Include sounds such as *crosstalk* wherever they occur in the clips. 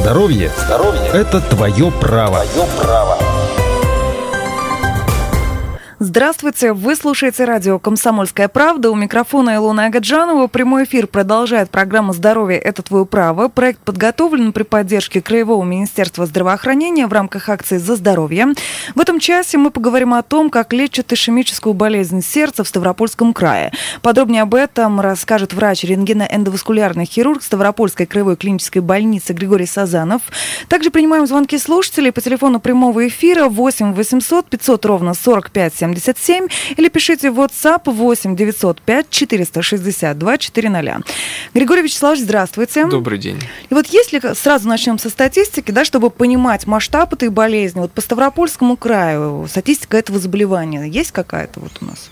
Здоровье, это твое право. Твое право. Здравствуйте, вы слушаете радио «Комсомольская правда». У микрофона Илона Агаджанова. Прямой эфир продолжает программа «Здоровье – это твое право». Проект подготовлен при поддержке Краевого министерства здравоохранения в рамках акции «За здоровье». В этом часе мы поговорим о том, как лечат ишемическую болезнь сердца в Ставропольском крае. Подробнее об этом расскажет врач рентгено-эндоваскулярный хирург Ставропольской краевой клинической больницы Григорий Сазанов. Также принимаем звонки слушателей по телефону прямого эфира 8 800 500 ровно 45 70 77 или пишите в WhatsApp 8 905 462 400. Григорий Вячеславович, здравствуйте. Добрый день. И вот если сразу начнем со статистики, да, чтобы понимать масштаб этой болезни, вот по Ставропольскому краю статистика этого заболевания есть какая-то вот у нас?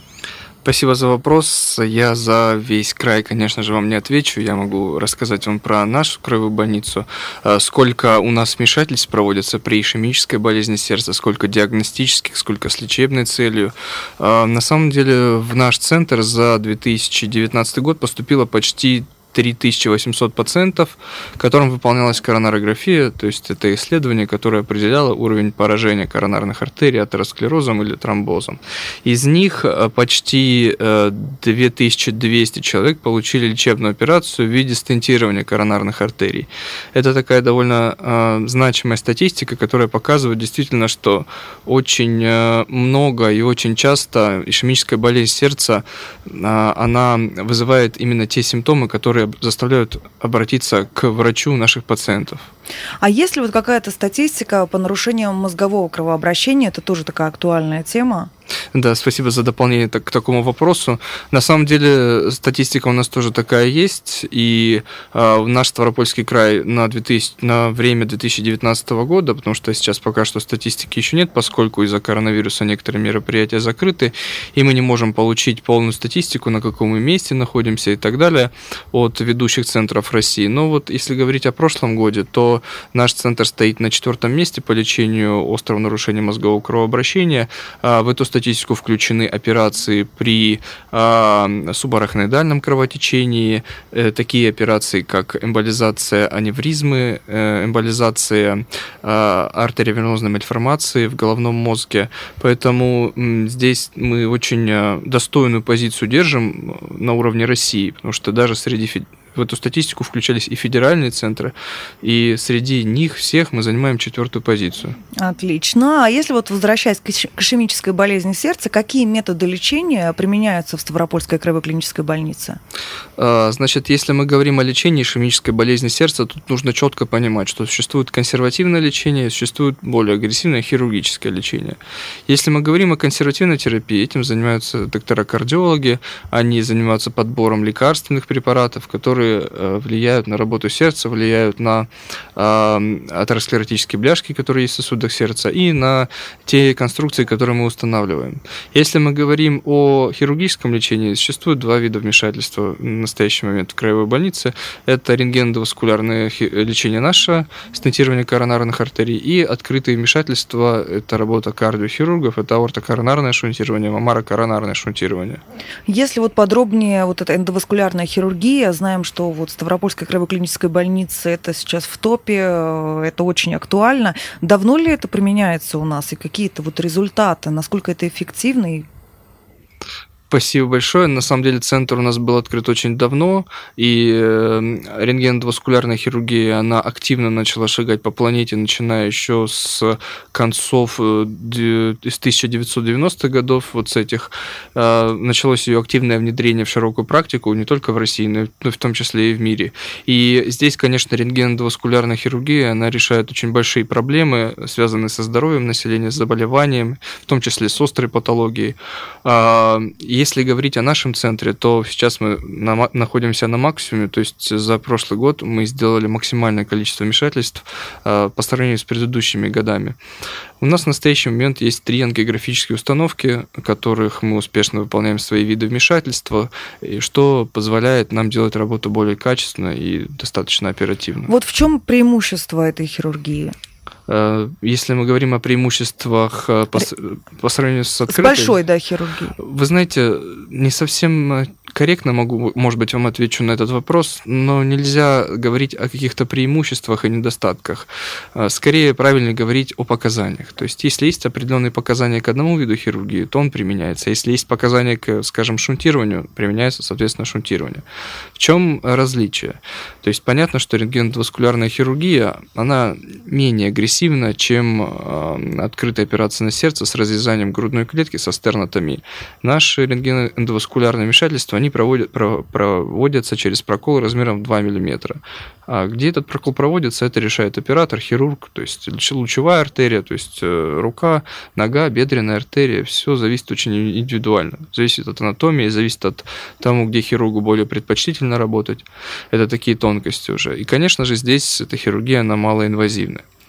Спасибо за вопрос. Я за весь край, конечно же, вам не отвечу. Я могу рассказать вам про нашу краевую больницу. А, сколько у нас вмешательств проводится при ишемической болезни сердца, сколько диагностических, сколько с лечебной целью. А, на самом деле в наш центр за 2019 год поступило почти 3800 пациентов, которым выполнялась коронарография, то есть это исследование, которое определяло уровень поражения коронарных артерий атеросклерозом или тромбозом. Из них э, почти 2200 э, человек получили лечебную операцию в виде стентирования коронарных артерий. Это такая довольно э, значимая статистика, которая показывает действительно, что очень много и очень часто ишемическая болезнь сердца, она вызывает именно те симптомы, которые заставляют обратиться к врачу наших пациентов. А есть ли вот какая-то статистика по нарушениям мозгового кровообращения? Это тоже такая актуальная тема. Да, спасибо за дополнение к такому вопросу. На самом деле статистика у нас тоже такая есть, и э, наш Ставропольский край на, 2000, на время 2019 года, потому что сейчас пока что статистики еще нет, поскольку из-за коронавируса некоторые мероприятия закрыты, и мы не можем получить полную статистику, на каком мы месте находимся и так далее от ведущих центров России. Но вот если говорить о прошлом годе, то наш центр стоит на четвертом месте по лечению острого нарушения мозгового кровообращения. А в эту статистику включены операции при э, субарахноидальном кровотечении, э, такие операции, как эмболизация аневризмы, э, эмболизация э, артериовенозной мальформации в головном мозге. Поэтому э, здесь мы очень э, достойную позицию держим на уровне России, потому что даже среди в эту статистику включались и федеральные центры, и среди них всех мы занимаем четвертую позицию. Отлично. А если вот возвращаясь к ишемической болезни сердца, какие методы лечения применяются в Ставропольской краевой клинической больнице? А, значит, если мы говорим о лечении ишемической болезни сердца, тут нужно четко понимать, что существует консервативное лечение, существует более агрессивное хирургическое лечение. Если мы говорим о консервативной терапии, этим занимаются доктора-кардиологи, они занимаются подбором лекарственных препаратов, которые которые э, влияют на работу сердца, влияют на э, атеросклеротические бляшки, которые есть в сосудах сердца, и на те конструкции, которые мы устанавливаем. Если мы говорим о хирургическом лечении, существует два вида вмешательства в настоящий момент в краевой больнице. Это рентгеноваскулярное лечение наше, стентирование коронарных артерий, и открытые вмешательства, это работа кардиохирургов, это аортокоронарное шунтирование, мамарокоронарное шунтирование. Если вот подробнее вот эта эндоваскулярная хирургия, знаем, что вот Ставропольская краевой клинической больницы это сейчас в топе, э, это очень актуально. Давно ли это применяется у нас? И какие-то вот результаты, насколько это эффективно? И Спасибо большое. На самом деле центр у нас был открыт очень давно, и э, рентгеноваскулярная хирургия, она активно начала шагать по планете, начиная еще с концов э, из 1990-х годов, вот с этих. Э, началось ее активное внедрение в широкую практику, не только в России, но в том числе и в мире. И здесь, конечно, рентгеноваскулярная хирургия, она решает очень большие проблемы, связанные со здоровьем населения, с заболеванием, в том числе с острой патологией. А, если говорить о нашем центре, то сейчас мы на, находимся на максимуме, то есть за прошлый год мы сделали максимальное количество вмешательств э, по сравнению с предыдущими годами. У нас в настоящий момент есть три ангиографические установки, которых мы успешно выполняем свои виды вмешательства, что позволяет нам делать работу более качественно и достаточно оперативно. Вот в чем преимущество этой хирургии? Э, если мы говорим о преимуществах э, по, по сравнению с открытой... С большой, да, хирургией. Вы знаете, не совсем корректно могу, может быть, вам отвечу на этот вопрос, но нельзя говорить о каких-то преимуществах и недостатках. Э, скорее, правильно говорить о показаниях. То есть, если есть определенные показания к одному виду хирургии, то он применяется. Если есть показания к, скажем, шунтированию, применяется, соответственно, шунтирование. В чем различие? То есть, понятно, что рентгеноваскулярная хирургия, она менее агрессивна, чем э, открытая операция на сердце с разрезанием грудной клетки со стернотомией. Наши рентгеноэндоваскулярные вмешательства, они проводят, проводятся через прокол размером 2 мм. А где этот прокол проводится, это решает оператор, хирург, то есть лучевая артерия, то есть э, рука, нога, бедренная артерия, все зависит очень индивидуально. Зависит от анатомии, зависит от того, где хирургу более предпочтительно работать. Это такие тонкости уже. И, конечно же, здесь эта хирургия, она малоинвазивная.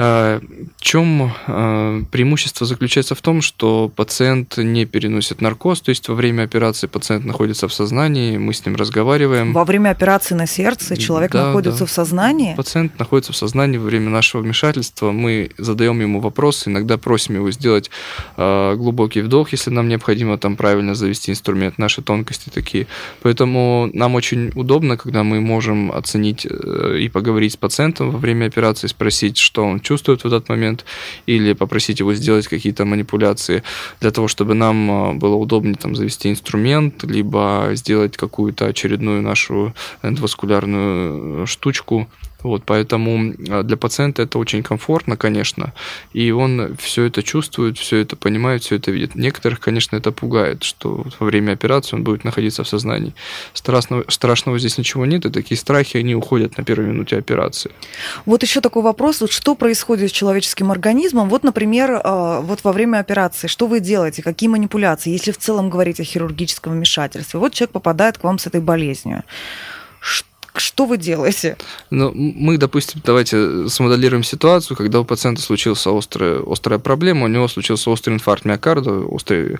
В чем э, преимущество заключается в том, что пациент не переносит наркоз, то есть во время операции пациент находится в сознании, мы с ним разговариваем. Во время операции на сердце человек да, находится да. в сознании? Пациент находится в сознании во время нашего вмешательства, мы задаем ему вопросы, иногда просим его сделать э, глубокий вдох, если нам необходимо там правильно завести инструмент, наши тонкости такие. Поэтому нам очень удобно, когда мы можем оценить э, и поговорить с пациентом во время операции, спросить, что он чувствует в этот момент, или попросить его сделать какие-то манипуляции для того, чтобы нам а, было удобнее там завести инструмент, либо сделать какую-то очередную нашу эндоваскулярную штучку, вот, поэтому а, для пациента это очень комфортно, конечно, и он все это чувствует, все это понимает, все это видит. Некоторых, конечно, это пугает, что во время операции он будет находиться в сознании. Страшного, страшного здесь ничего нет, и такие страхи, они уходят на первой минуте операции. Вот еще такой вопрос, вот что происходит с человеческим организмом? Вот, например, а, вот во время операции, что вы делаете, какие манипуляции, если в целом говорить о хирургическом вмешательстве? Вот человек попадает к вам с этой болезнью. Что вы делаете? Ну, мы, допустим, давайте смоделируем ситуацию, когда у пациента случилась острая, острая проблема, у него случился острый инфаркт миокарда, острый,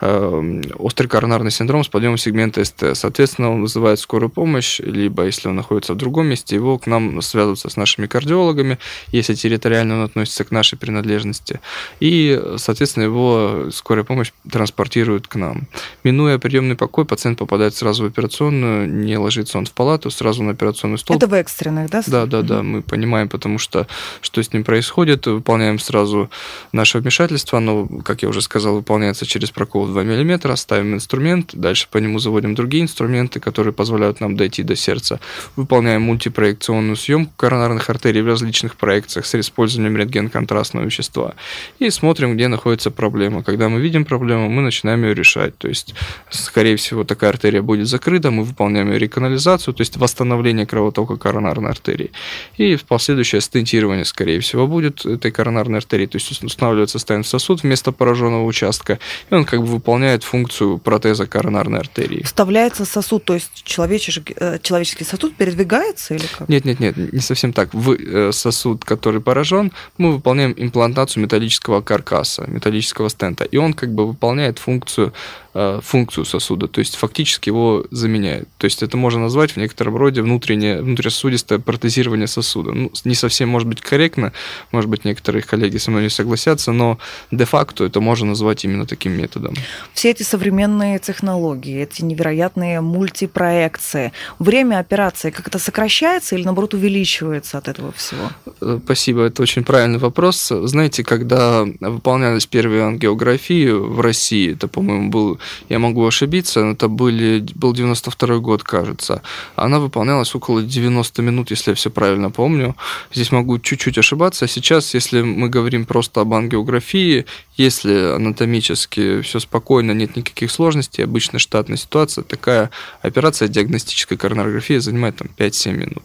э, острый коронарный синдром с подъемом сегмента СТ. Соответственно, он вызывает скорую помощь, либо, если он находится в другом месте, его к нам связываются с нашими кардиологами, если территориально он относится к нашей принадлежности. И, соответственно, его скорая помощь транспортирует к нам. Минуя приемный покой, пациент попадает сразу в операционную, не ложится он в палату, сразу сразу на операционный стол. Это в экстренных, да? Да, да, да. Мы понимаем, потому что что с ним происходит, выполняем сразу наше вмешательство. Оно, как я уже сказал, выполняется через прокол 2 мм, ставим инструмент, дальше по нему заводим другие инструменты, которые позволяют нам дойти до сердца. Выполняем мультипроекционную съемку коронарных артерий в различных проекциях с использованием рентген-контрастного вещества. И смотрим, где находится проблема. Когда мы видим проблему, мы начинаем ее решать. То есть, скорее всего, такая артерия будет закрыта, мы выполняем ее реканализацию, то есть восстановление восстановление кровотока коронарной артерии. И последующее стентирование, скорее всего, будет этой коронарной артерии. То есть устанавливается стенд сосуд вместо пораженного участка, и он как бы выполняет функцию протеза коронарной артерии. Вставляется сосуд, то есть человеческий, э, человеческий сосуд передвигается или как? Нет, нет, нет, не совсем так. В э, сосуд, который поражен, мы выполняем имплантацию металлического каркаса, металлического стента, и он как бы выполняет функцию функцию сосуда, то есть фактически его заменяет. То есть это можно назвать в некотором роде внутреннее, внутрисосудистое протезирование сосуда. Ну, не совсем может быть корректно, может быть, некоторые коллеги со мной не согласятся, но де-факто это можно назвать именно таким методом. Все эти современные технологии, эти невероятные мультипроекции, время операции как-то сокращается или, наоборот, увеличивается от этого всего? Э, спасибо, это очень правильный вопрос. Знаете, когда выполнялись первые ангиографии в России, это, по-моему, был я могу ошибиться, это были, был 92 год, кажется. Она выполнялась около 90 минут, если я все правильно помню. Здесь могу чуть-чуть ошибаться. Сейчас, если мы говорим просто об ангиографии, если анатомически все спокойно, нет никаких сложностей, обычная штатная ситуация, такая операция диагностической коронарографии занимает там 5-7 минут.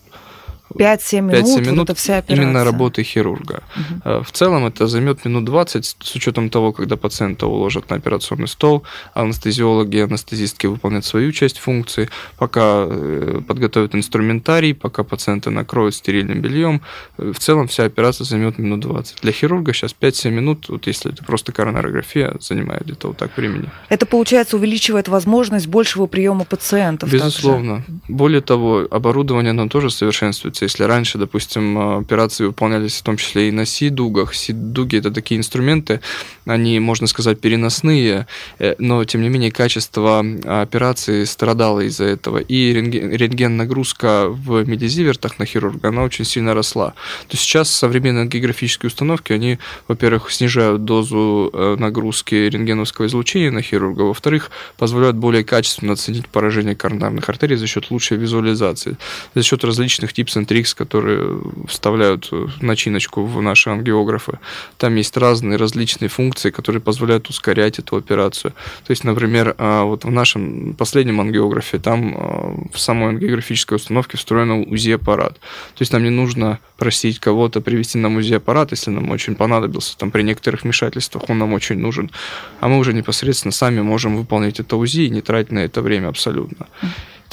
5-7 минут, 5 минут вот это вся операция. именно работы хирурга. Угу. В целом это займет минут 20 с учетом того, когда пациента уложат на операционный стол, анестезиологи, анестезистки выполнят свою часть функции, пока э, подготовят инструментарий, пока пациента накроют стерильным бельем. Э, в целом вся операция займет минут 20. Для хирурга сейчас 5-7 минут, вот если это просто коронарография, занимает где-то вот так времени. Это, получается, увеличивает возможность большего приема пациентов. Безусловно. Также. Более того, оборудование, оно тоже совершенствуется используются. Если раньше, допустим, операции выполнялись в том числе и на си-дугах, си-дуги – это такие инструменты, они, можно сказать, переносные, э, но, тем не менее, качество операции страдало из-за этого. И рентген-нагрузка в медизивертах на хирурга, она очень сильно росла. То сейчас современные географические установки, они, во-первых, снижают дозу э, нагрузки рентгеновского излучения на хирурга, во-вторых, позволяют более качественно оценить поражение коронарных артерий за счет лучшей визуализации, за счет различных and tricks, которые вставляют начиночку в наши ангиографы. Там есть разные различные функции, которые позволяют ускорять эту операцию. То есть, например, а, вот в нашем последнем ангиографе, там а, в самой ангиографической установке встроен УЗИ-аппарат. То есть нам не нужно просить кого-то привести нам УЗИ-аппарат, если нам очень понадобился, там при некоторых вмешательствах он нам очень нужен. А мы уже непосредственно сами можем выполнить это УЗИ и не тратить на это время абсолютно.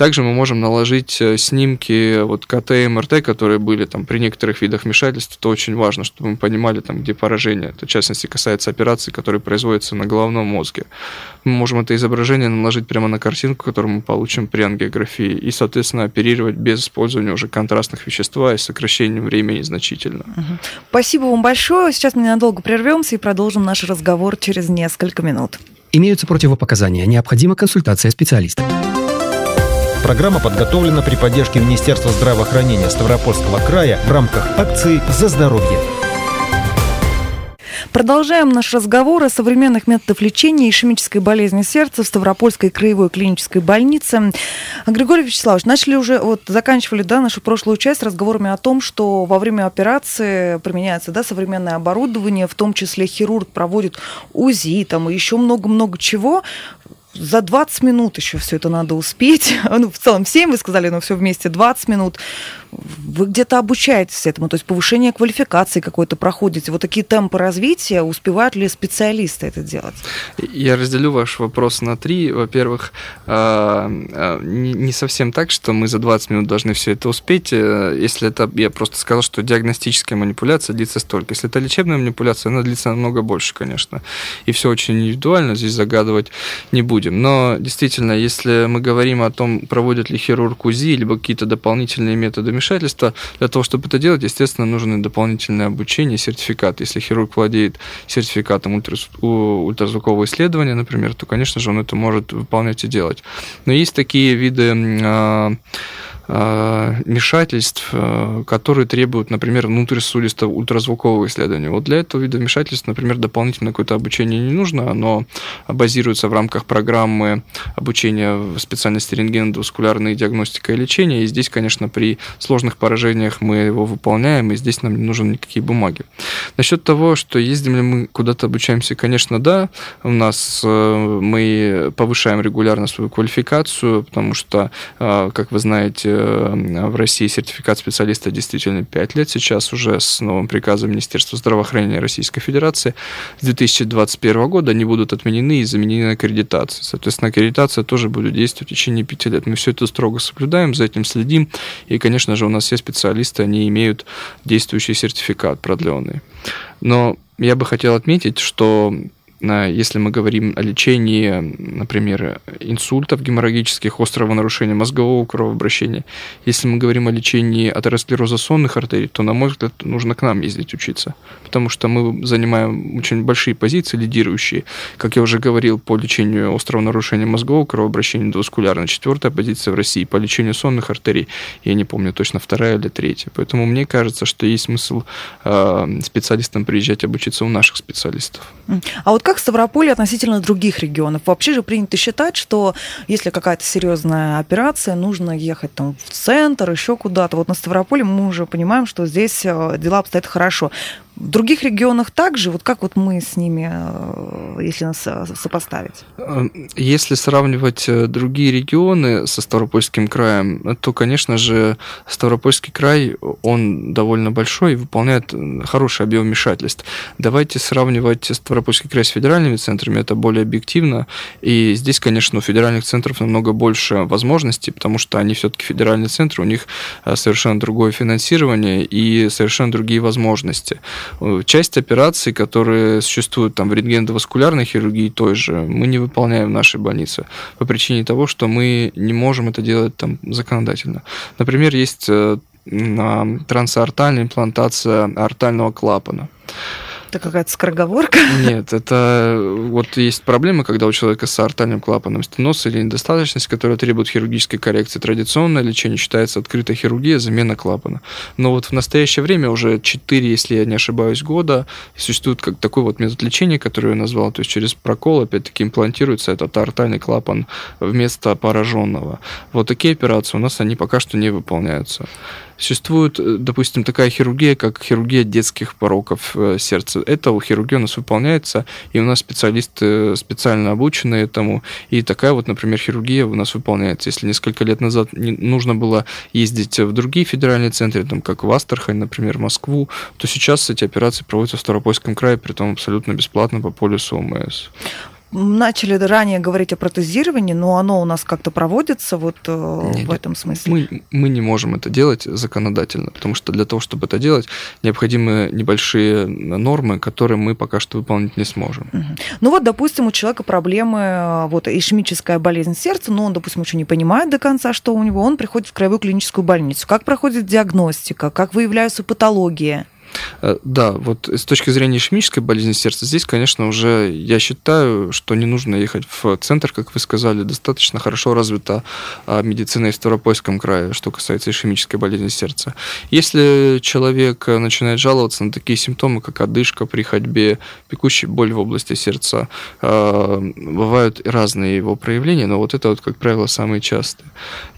Также мы можем наложить э, снимки вот КТ и МРТ, которые были там при некоторых видах вмешательств. Это очень важно, чтобы мы понимали, там, где поражение. Это, в частности, касается операций, которые производятся на головном мозге. Мы можем это изображение наложить прямо на картинку, которую мы получим при ангиографии, и, соответственно, оперировать без использования уже контрастных веществ и сокращением времени значительно. Спасибо вам большое. Сейчас мы ненадолго прервемся и продолжим наш разговор через несколько минут. Имеются противопоказания. Необходима консультация специалиста. Программа подготовлена при поддержке Министерства здравоохранения Ставропольского края в рамках акции «За здоровье». Продолжаем наш разговор о современных методах лечения ишемической болезни сердца в Ставропольской краевой клинической больнице. Григорий Вячеславович, начали уже, вот заканчивали да, нашу прошлую часть разговорами о том, что во время операции применяется да, современное оборудование, в том числе хирург проводит УЗИ там, и еще много-много чего за 20 минут еще все это надо успеть. *laughs* Ну, в целом 7 вы сказали, но все вместе 20 минут вы где-то обучаетесь этому, то есть повышение квалификации какой-то проходите. Вот такие темпы развития, успевают ли специалисты это делать? Я разделю ваш вопрос на три. Во-первых, а, а, не совсем так, что мы за 20 минут должны все это успеть. Э, если это, я просто сказал, что диагностическая манипуляция длится столько. Если это лечебная манипуляция, она длится намного больше, конечно. И все очень индивидуально, здесь загадывать не будем. Но действительно, если мы говорим о том, проводят ли хирург УЗИ, либо какие-то дополнительные методы вмешательства. Для того, чтобы это делать, естественно, нужно дополнительное обучение, сертификат. Если хирург владеет сертификатом ультразвукового исследования, например, то, конечно же, он это может выполнять и делать. Но есть такие виды а, вмешательств, э, которые требуют, например, внутрисудистого ультразвукового исследования. Вот для этого вида вмешательств, например, дополнительное какое-то обучение не нужно, оно базируется в рамках программы обучения в специальности рентгеноваскулярной диагностика и лечения, и здесь, конечно, при сложных поражениях мы его выполняем, и здесь нам не нужны никакие бумаги. Насчет того, что ездим ли мы куда-то обучаемся, конечно, да, у нас э, мы повышаем регулярно свою квалификацию, потому что, как вы знаете, Э, в России сертификат специалиста действительно 5 лет. Сейчас уже с новым приказом Министерства здравоохранения Российской Федерации с 2021 года они будут отменены и заменены аккредитацией. Соответственно, аккредитация тоже будет действовать в течение 5 лет. Мы все это строго соблюдаем, за этим следим. И, конечно же, у нас все специалисты, они имеют действующий сертификат продленный. Но я бы хотел отметить, что если мы говорим о лечении, например, инсультов геморрагических, острого нарушения мозгового кровообращения, если мы говорим о лечении атеросклероза сонных артерий, то, на мой взгляд, нужно к нам ездить учиться, потому что мы занимаем очень большие позиции, лидирующие. Как я уже говорил, по лечению острого нарушения мозгового кровообращения эндоваскулярно, четвертая позиция в России, по лечению сонных артерий, я не помню точно, вторая или третья. Поэтому мне кажется, что есть смысл э, специалистам приезжать обучиться у наших специалистов. А вот как как Ставрополье относительно других регионов? Вообще же принято считать, что если какая-то серьезная операция, нужно ехать там в центр, еще куда-то. Вот на Ставрополе мы уже понимаем, что здесь э, дела обстоят хорошо. В других регионах также, вот как вот мы с ними, э, если нас э, сопоставить? Эм, если сравнивать э, другие регионы со Ставропольским краем, то, конечно же, Ставропольский край, он довольно большой и выполняет хороший объем вмешательств. Давайте сравнивать Ставропольский край с федеральными центрами, это более объективно. И здесь, конечно, у федеральных центров намного больше возможностей, потому что они все-таки федеральные центры, у них совершенно другое финансирование и совершенно другие возможности. Э, часть операций, которые существуют там в рентгеноваскулярной хирургии той же, мы не выполняем в нашей больнице по причине того, что мы не можем это делать там законодательно. Например, есть э, трансартальная имплантация артального клапана. Это какая-то скороговорка? Нет, это вот есть проблема, когда у человека с артальным клапаном стеноз или недостаточность, которая требует хирургической коррекции. Традиционное лечение считается открытая хирургия, замена клапана. Но вот в настоящее время уже 4, если я не ошибаюсь, года существует как такой вот метод лечения, который я назвал, то есть через прокол опять-таки имплантируется этот артальный клапан вместо пораженного. Вот такие операции у нас они пока что не выполняются. Существует, э, допустим, такая хирургия, как хирургия детских пороков э, сердца. Это у хирургии у нас выполняется, и у нас специалисты специально обучены этому. И такая вот, например, хирургия у нас выполняется. Если несколько лет назад нужно было ездить в другие федеральные центры, там, как в Астрахань, например, в Москву, то сейчас эти операции проводятся в Ставропольском крае, при том абсолютно бесплатно по полюсу ОМС начали ранее говорить о протезировании, но оно у нас как-то проводится вот э, Нет, в этом смысле. Мы, мы не можем это делать законодательно, потому что для того, чтобы это делать, необходимы небольшие нормы, которые мы пока что выполнить не сможем. Угу. Ну вот, допустим, у человека проблемы, э, вот ишемическая болезнь сердца, но он, допустим, еще не понимает до конца, что у него, он приходит в краевую клиническую больницу. Как проходит диагностика, как выявляются патологии? Э, да, вот с точки зрения ишемической болезни сердца, здесь, конечно, уже я считаю, что не нужно ехать в центр, как вы сказали, достаточно хорошо развита а, медицина в Ставропольском крае, что касается ишемической болезни сердца. Если человек начинает жаловаться на такие симптомы, как одышка при ходьбе, пекущая боль в области сердца, а, бывают разные его проявления, но вот это вот, как правило, самые частые.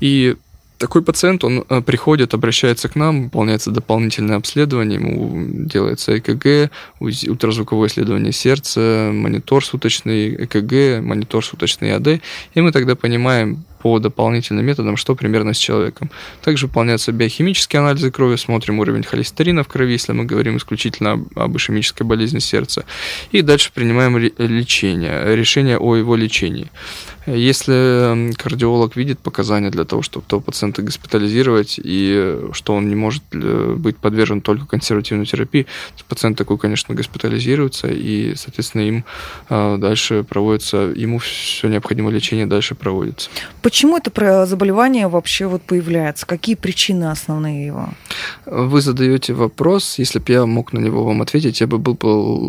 И такой пациент, он э, приходит, обращается к нам, выполняется дополнительное обследование, ему делается ЭКГ, ультразвуковое исследование сердца, монитор суточный ЭКГ, монитор суточный АД, и мы тогда понимаем, по дополнительным методам, что примерно с человеком. Также выполняются биохимические анализы крови, смотрим уровень холестерина в крови, если мы говорим исключительно об, ишемической болезни сердца. И дальше принимаем лечение, решение о его лечении. Если кардиолог видит показания для того, чтобы того пациента госпитализировать, и что он не может э, быть подвержен только консервативной терапии, то пациент такой, конечно, госпитализируется, и, соответственно, им а, дальше проводится, ему все необходимое лечение дальше проводится. Почему это заболевание вообще вот появляется? Какие причины основные его? Вы задаете вопрос, если бы я мог на него вам ответить, я бы был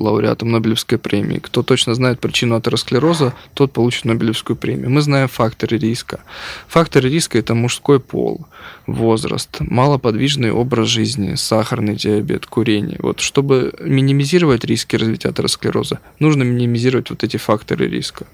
лауреатом Нобелевской премии. Кто точно знает причину атеросклероза, тот получит Нобелевскую премию. Мы знаем факторы риска. Факторы риска – это мужской пол, возраст, малоподвижный образ жизни, сахарный диабет, курение. Вот чтобы минимизировать риски развития атеросклероза, нужно минимизировать вот эти факторы риска.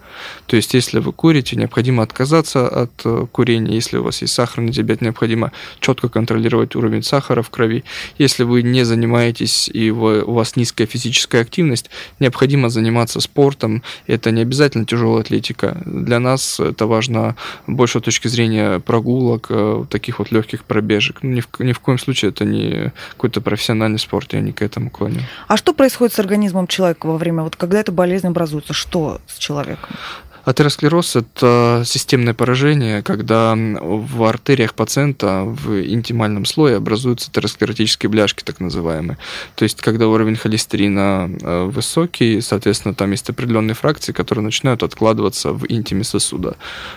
То есть, если вы курите, необходимо отказаться от э, курения. Если у вас есть сахарный диабет, необходимо четко контролировать уровень сахара в крови. Если вы не занимаетесь и вы, у вас низкая физическая активность, необходимо заниматься спортом. Это не обязательно тяжелая атлетика. Для нас это важно больше с точки зрения прогулок, э, таких вот легких пробежек. Ну, ни в, ни в коем случае это не какой-то профессиональный спорт, я не к этому клоню. А что происходит с организмом человека во время, вот когда эта болезнь образуется? Что с человеком? Атеросклероз – это системное поражение, когда в артериях пациента в интимальном слое образуются атеросклеротические бляшки, так называемые. То есть, когда уровень холестерина э, высокий, соответственно, там есть определенные фракции, которые начинают откладываться в интиме сосуда.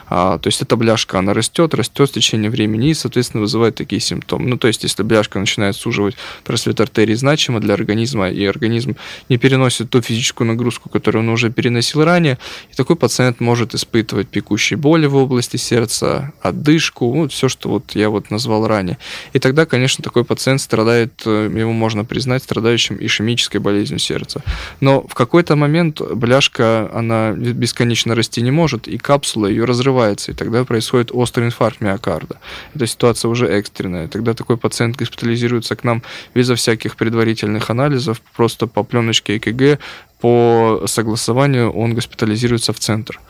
А, то есть, эта бляшка, она растет, растет с течением времени и, соответственно, вызывает такие симптомы. Ну, то есть, если бляшка начинает суживать просвет артерии значимо для организма, и организм не переносит ту физическую нагрузку, которую он уже переносил ранее, и такой пациент пациент может испытывать пекущие боли в области сердца, отдышку, ну, все, что вот я вот назвал ранее. И тогда, конечно, такой пациент страдает, э, его можно признать страдающим ишемической болезнью сердца. Но в какой-то момент бляшка, она бесконечно расти не может, и капсула ее разрывается, и тогда происходит острый инфаркт миокарда. Эта ситуация уже экстренная. Тогда такой пациент госпитализируется к нам безо всяких предварительных анализов, просто по пленочке ЭКГ, по согласованию он госпитализируется в центр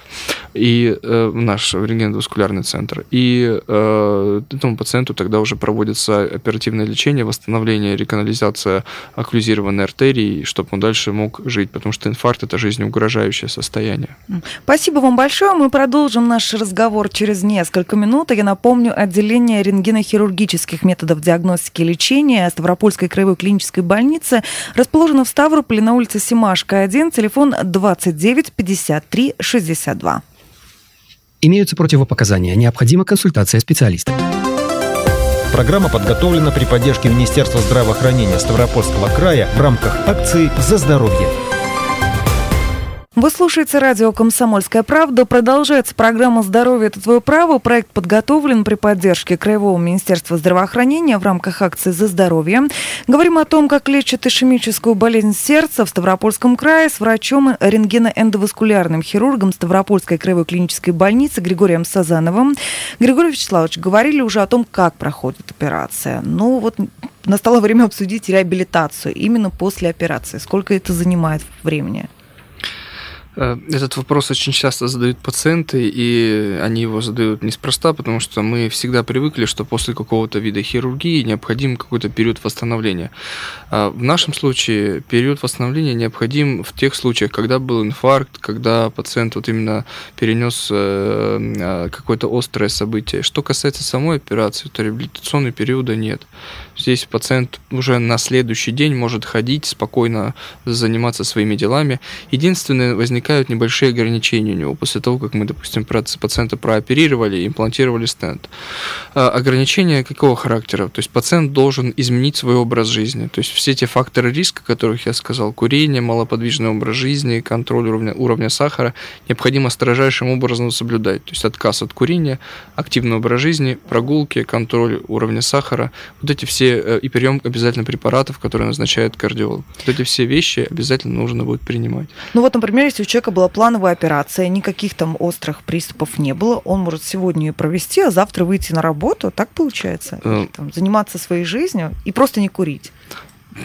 и э, наш рентгеноваскулярный центр. И э, этому пациенту тогда уже проводится оперативное лечение, восстановление, реканализация окклюзированной артерии, чтобы он дальше мог жить, потому что инфаркт – это жизнеугрожающее состояние. Спасибо вам большое. Мы продолжим наш разговор через несколько минут. Я напомню, отделение рентгенохирургических методов диагностики и лечения Ставропольской краевой клинической больницы расположено в Ставрополе на улице Симашка, 1, телефон 29 53 62. Имеются противопоказания. Необходима консультация специалиста. Программа подготовлена при поддержке Министерства здравоохранения Ставропольского края в рамках акции «За здоровье». Вы слушаете радио «Комсомольская правда». Продолжается программа «Здоровье – это твое право». Проект подготовлен при поддержке Краевого министерства здравоохранения в рамках акции «За здоровье». Говорим о том, как лечат ишемическую болезнь сердца в Ставропольском крае с врачом рентгеноэндоваскулярным хирургом Ставропольской краевой клинической больницы Григорием Сазановым. Григорий Вячеславович, говорили уже о том, как проходит операция. Ну вот настало время обсудить реабилитацию именно после операции. Сколько это занимает времени? Э, этот вопрос очень часто задают пациенты, и они его задают неспроста, потому что мы всегда привыкли, что после какого-то вида хирургии необходим какой-то период восстановления. А в нашем случае период восстановления необходим в тех случаях, когда был инфаркт, когда пациент вот именно перенес э, э, какое-то острое событие. Что касается самой операции, то реабилитационного периода нет. Здесь пациент уже на следующий день может ходить, спокойно заниматься своими делами. Единственное, возникают небольшие ограничения у него после того, как мы, допустим, пациента прооперировали, имплантировали стенд. А, ограничения какого характера? То есть пациент должен изменить свой образ жизни. То есть все те факторы риска, о которых я сказал, курение, малоподвижный образ жизни, контроль уровня, уровня сахара, необходимо строжайшим образом соблюдать. То есть отказ от курения, активный образ жизни, прогулки, контроль уровня сахара. Вот эти все все, э, и прием обязательно препаратов, которые назначает кардиолог. Вот эти все вещи обязательно нужно будет принимать. Ну вот, например, если у человека была плановая операция, никаких там острых приступов не было, он может сегодня ее провести, а завтра выйти на работу, так получается? Э... Там, заниматься своей жизнью и просто не курить?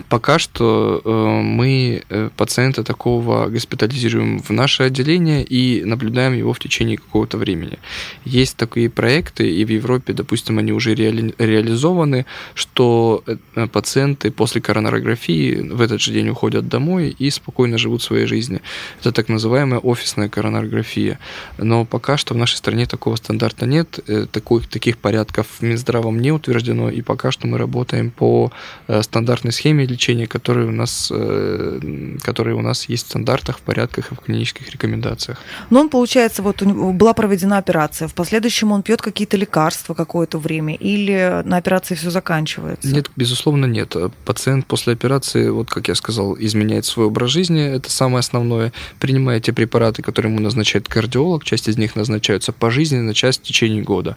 Пока что э, мы э, пациента такого госпитализируем в наше отделение и наблюдаем его в течение какого-то времени. Есть такие проекты, и в Европе, допустим, они уже реали реализованы, что э, пациенты после коронарографии в этот же день уходят домой и спокойно живут своей жизнью. Это так называемая офисная коронарография. Но пока что в нашей стране такого стандарта нет, таких, таких порядков Минздравом не утверждено, и пока что мы работаем по стандартной схеме схеме лечения, которые у нас, э, которые у нас есть в стандартах, в порядках и в клинических рекомендациях. Но он, получается, вот была проведена операция, в последующем он пьет какие-то лекарства какое-то время или на операции все заканчивается? Нет, безусловно, нет. Пациент после операции, вот как я сказал, изменяет свой образ жизни, это самое основное, принимает те препараты, которые ему назначает кардиолог, часть из них назначаются пожизненно, часть в течение года.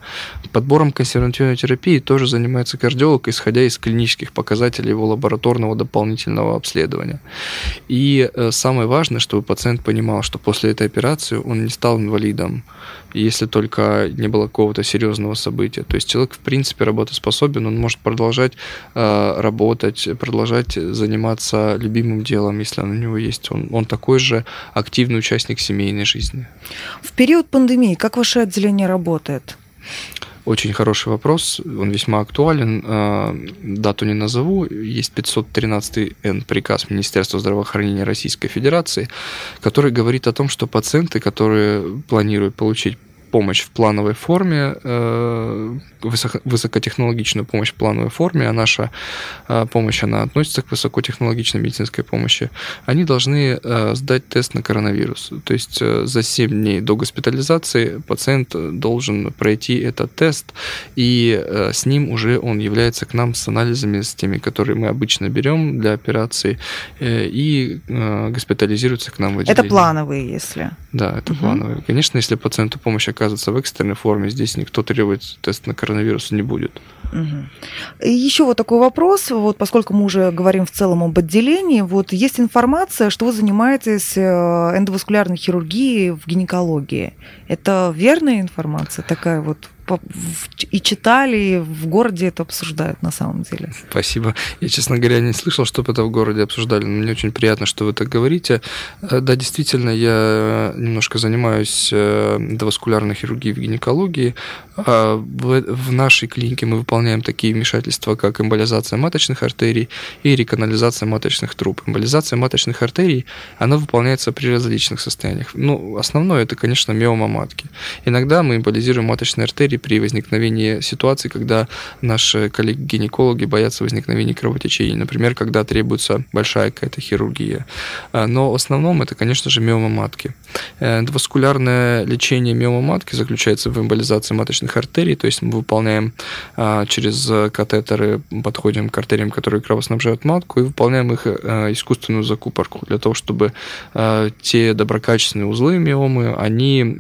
Подбором консервативной терапии тоже занимается кардиолог, исходя из клинических показателей его лаборатории повторного дополнительного обследования. И э, самое важное, чтобы пациент понимал, что после этой операции он не стал инвалидом, если только не было какого-то серьезного события. То есть человек, в принципе, работоспособен, он может продолжать э, работать, продолжать заниматься любимым делом, если оно у него есть. Он, он такой же активный участник семейной жизни. В период пандемии как ваше отделение работает? Очень хороший вопрос, он весьма актуален. А, дату не назову. Есть 513 Н приказ Министерства здравоохранения Российской Федерации, который говорит о том, что пациенты, которые планируют получить помощь в плановой форме, э, высокотехнологичную помощь в плановой форме, а наша э, помощь, она относится к высокотехнологичной медицинской помощи, они должны э, сдать тест на коронавирус. То есть за 7 дней до госпитализации пациент должен пройти этот тест, и с ним уже он является к нам с анализами, с теми, которые мы обычно берем для операции, и госпитализируется к нам в отделение. Это плановые, если? Да, это угу. плановые. Конечно, если пациенту помощь оказывается в экстренной форме, здесь никто требовать тест на коронавирус не будет. Угу. еще вот такой вопрос, вот поскольку мы уже говорим в целом об отделении, вот есть информация, что вы занимаетесь э, эндоваскулярной хирургией в гинекологии. Это верная информация такая вот и читали, и в городе это обсуждают на самом деле. Спасибо. Я, честно говоря, не слышал, чтобы это в городе обсуждали, но мне очень приятно, что вы так говорите. Э, да, действительно, я немножко занимаюсь э, эндоваскулярной хирургией в гинекологии. А в нашей клинике мы выполняем такие вмешательства, как эмболизация маточных артерий и реканализация маточных труб. Эмболизация маточных артерий, она выполняется при различных состояниях. Ну, основное это, конечно, миома матки. Иногда мы эмболизируем маточные артерии при возникновении ситуации, когда наши коллеги-гинекологи боятся возникновения кровотечений. Например, когда требуется большая какая-то хирургия. А, но в основном это, конечно же, миома матки. Э, эндоваскулярное лечение миома матки заключается в эмболизации маточных артерий, то есть мы выполняем а, через катетеры, подходим к артериям, которые кровоснабжают матку, и выполняем их э, искусственную закупорку для того, чтобы э, те доброкачественные узлы миомы, они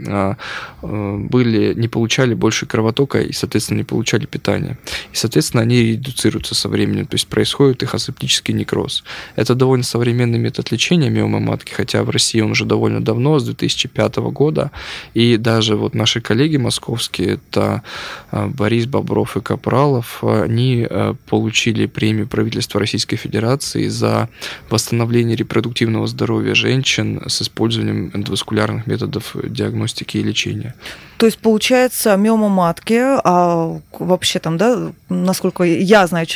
были, не получали больше кровотока и, соответственно, не получали питания. И, соответственно, они редуцируются со временем, то есть происходит их асептический некроз. Это довольно современный метод лечения миомы матки, хотя в России он уже довольно давно, с 2005 года, и даже вот наши коллеги московские, это а, Борис Бобров и Капралов, они а, получили премию правительства Российской Федерации за восстановление репродуктивного здоровья женщин с использованием эндоваскулярных методов диагностики и лечения. То есть, получается, миома матки, а вообще там, да, насколько я знаю,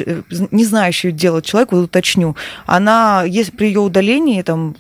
не знающий делать человек, вот уточню, она, есть при ее удалении, там,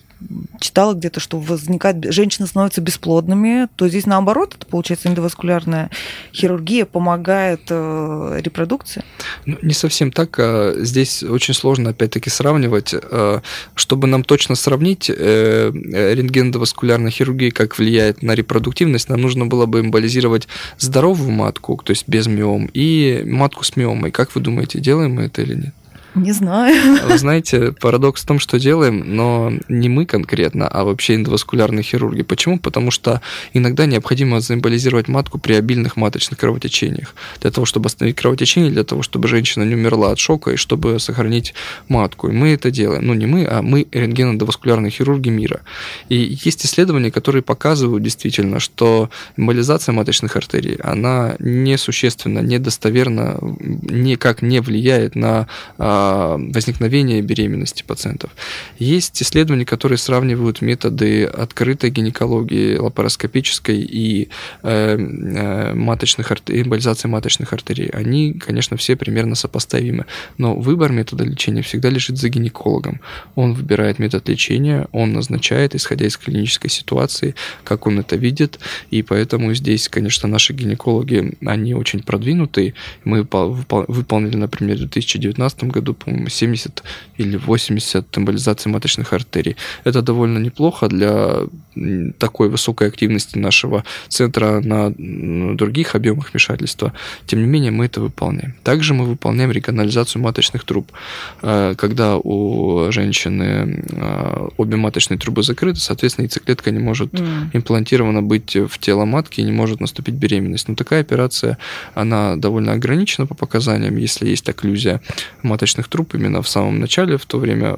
читала где-то, что возникает, женщины становятся бесплодными, то здесь наоборот, это получается эндоваскулярная хирургия помогает э, репродукции? Ну, не совсем так. А здесь очень сложно, опять-таки, сравнивать. Э, чтобы нам точно сравнить э, рентгеноваскулярная хирургия, как влияет на репродуктивность, нам нужно было бы эмболизировать здоровую матку, то есть без миом, и матку с миомой. Как вы думаете, делаем мы это или нет? Не знаю. Вы знаете, парадокс в том, что делаем, но не мы конкретно, а вообще эндоваскулярные хирурги. Почему? Потому что иногда необходимо заэмболизировать матку при обильных маточных кровотечениях. Для того, чтобы остановить кровотечение, для того, чтобы женщина не умерла от шока и чтобы сохранить матку. И мы это делаем. Ну, не мы, а мы рентгеноэндоваскулярные хирурги мира. И есть исследования, которые показывают действительно, что эмболизация маточных артерий, она несущественно, недостоверно, никак не влияет на а, возникновения беременности пациентов. Есть исследования, которые сравнивают методы открытой гинекологии, лапароскопической и э, э, маточных артерий, эмболизации маточных артерий. Они, конечно, все примерно сопоставимы, но выбор метода лечения всегда лежит за гинекологом. Он выбирает метод лечения, он назначает, исходя из клинической ситуации, как он это видит, и поэтому здесь, конечно, наши гинекологи, они очень продвинутые. Мы выполнили, например, в 2019 году по-моему, 70 или 80 эмболизаций маточных артерий. Это довольно неплохо для такой высокой активности нашего центра на других объемах вмешательства. Тем не менее, мы это выполняем. Также мы выполняем регионализацию маточных труб. Э, когда у женщины э, обе маточные трубы закрыты, соответственно, яйцеклетка не может mm. имплантирована быть в тело матки и не может наступить беременность. Но такая операция, она довольно ограничена по показаниям, если есть окклюзия маточных маточных труб именно в самом начале, в то время,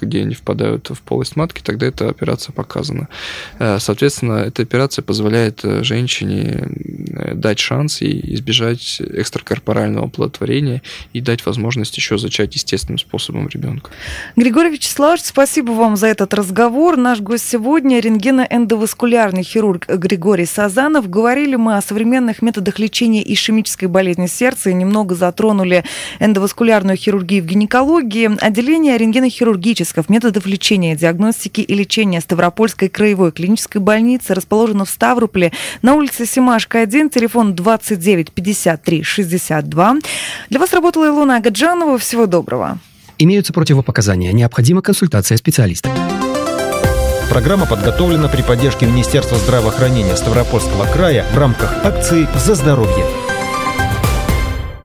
где они впадают в полость матки, тогда эта операция показана. Э, соответственно, эта операция позволяет э, женщине э, дать шанс и избежать экстракорпорального оплодотворения и дать возможность еще зачать естественным способом ребенка. Григорий Вячеславович, спасибо вам за этот разговор. Наш гость сегодня рентгеноэндоваскулярный хирург Григорий Сазанов. Говорили мы о современных методах лечения ишемической болезни сердца и немного затронули эндоваскулярную хирургию в гинекологии, отделение рентгенохирургических методов лечения, диагностики и лечения Ставропольской краевой клинической больницы расположено в Ставрополе на улице Симашка 1, телефон 29 53 62. Для вас работала Илона Агаджанова. Всего доброго. Имеются противопоказания. Необходима консультация специалиста. Программа подготовлена при поддержке Министерства здравоохранения Ставропольского края в рамках акции «За здоровье».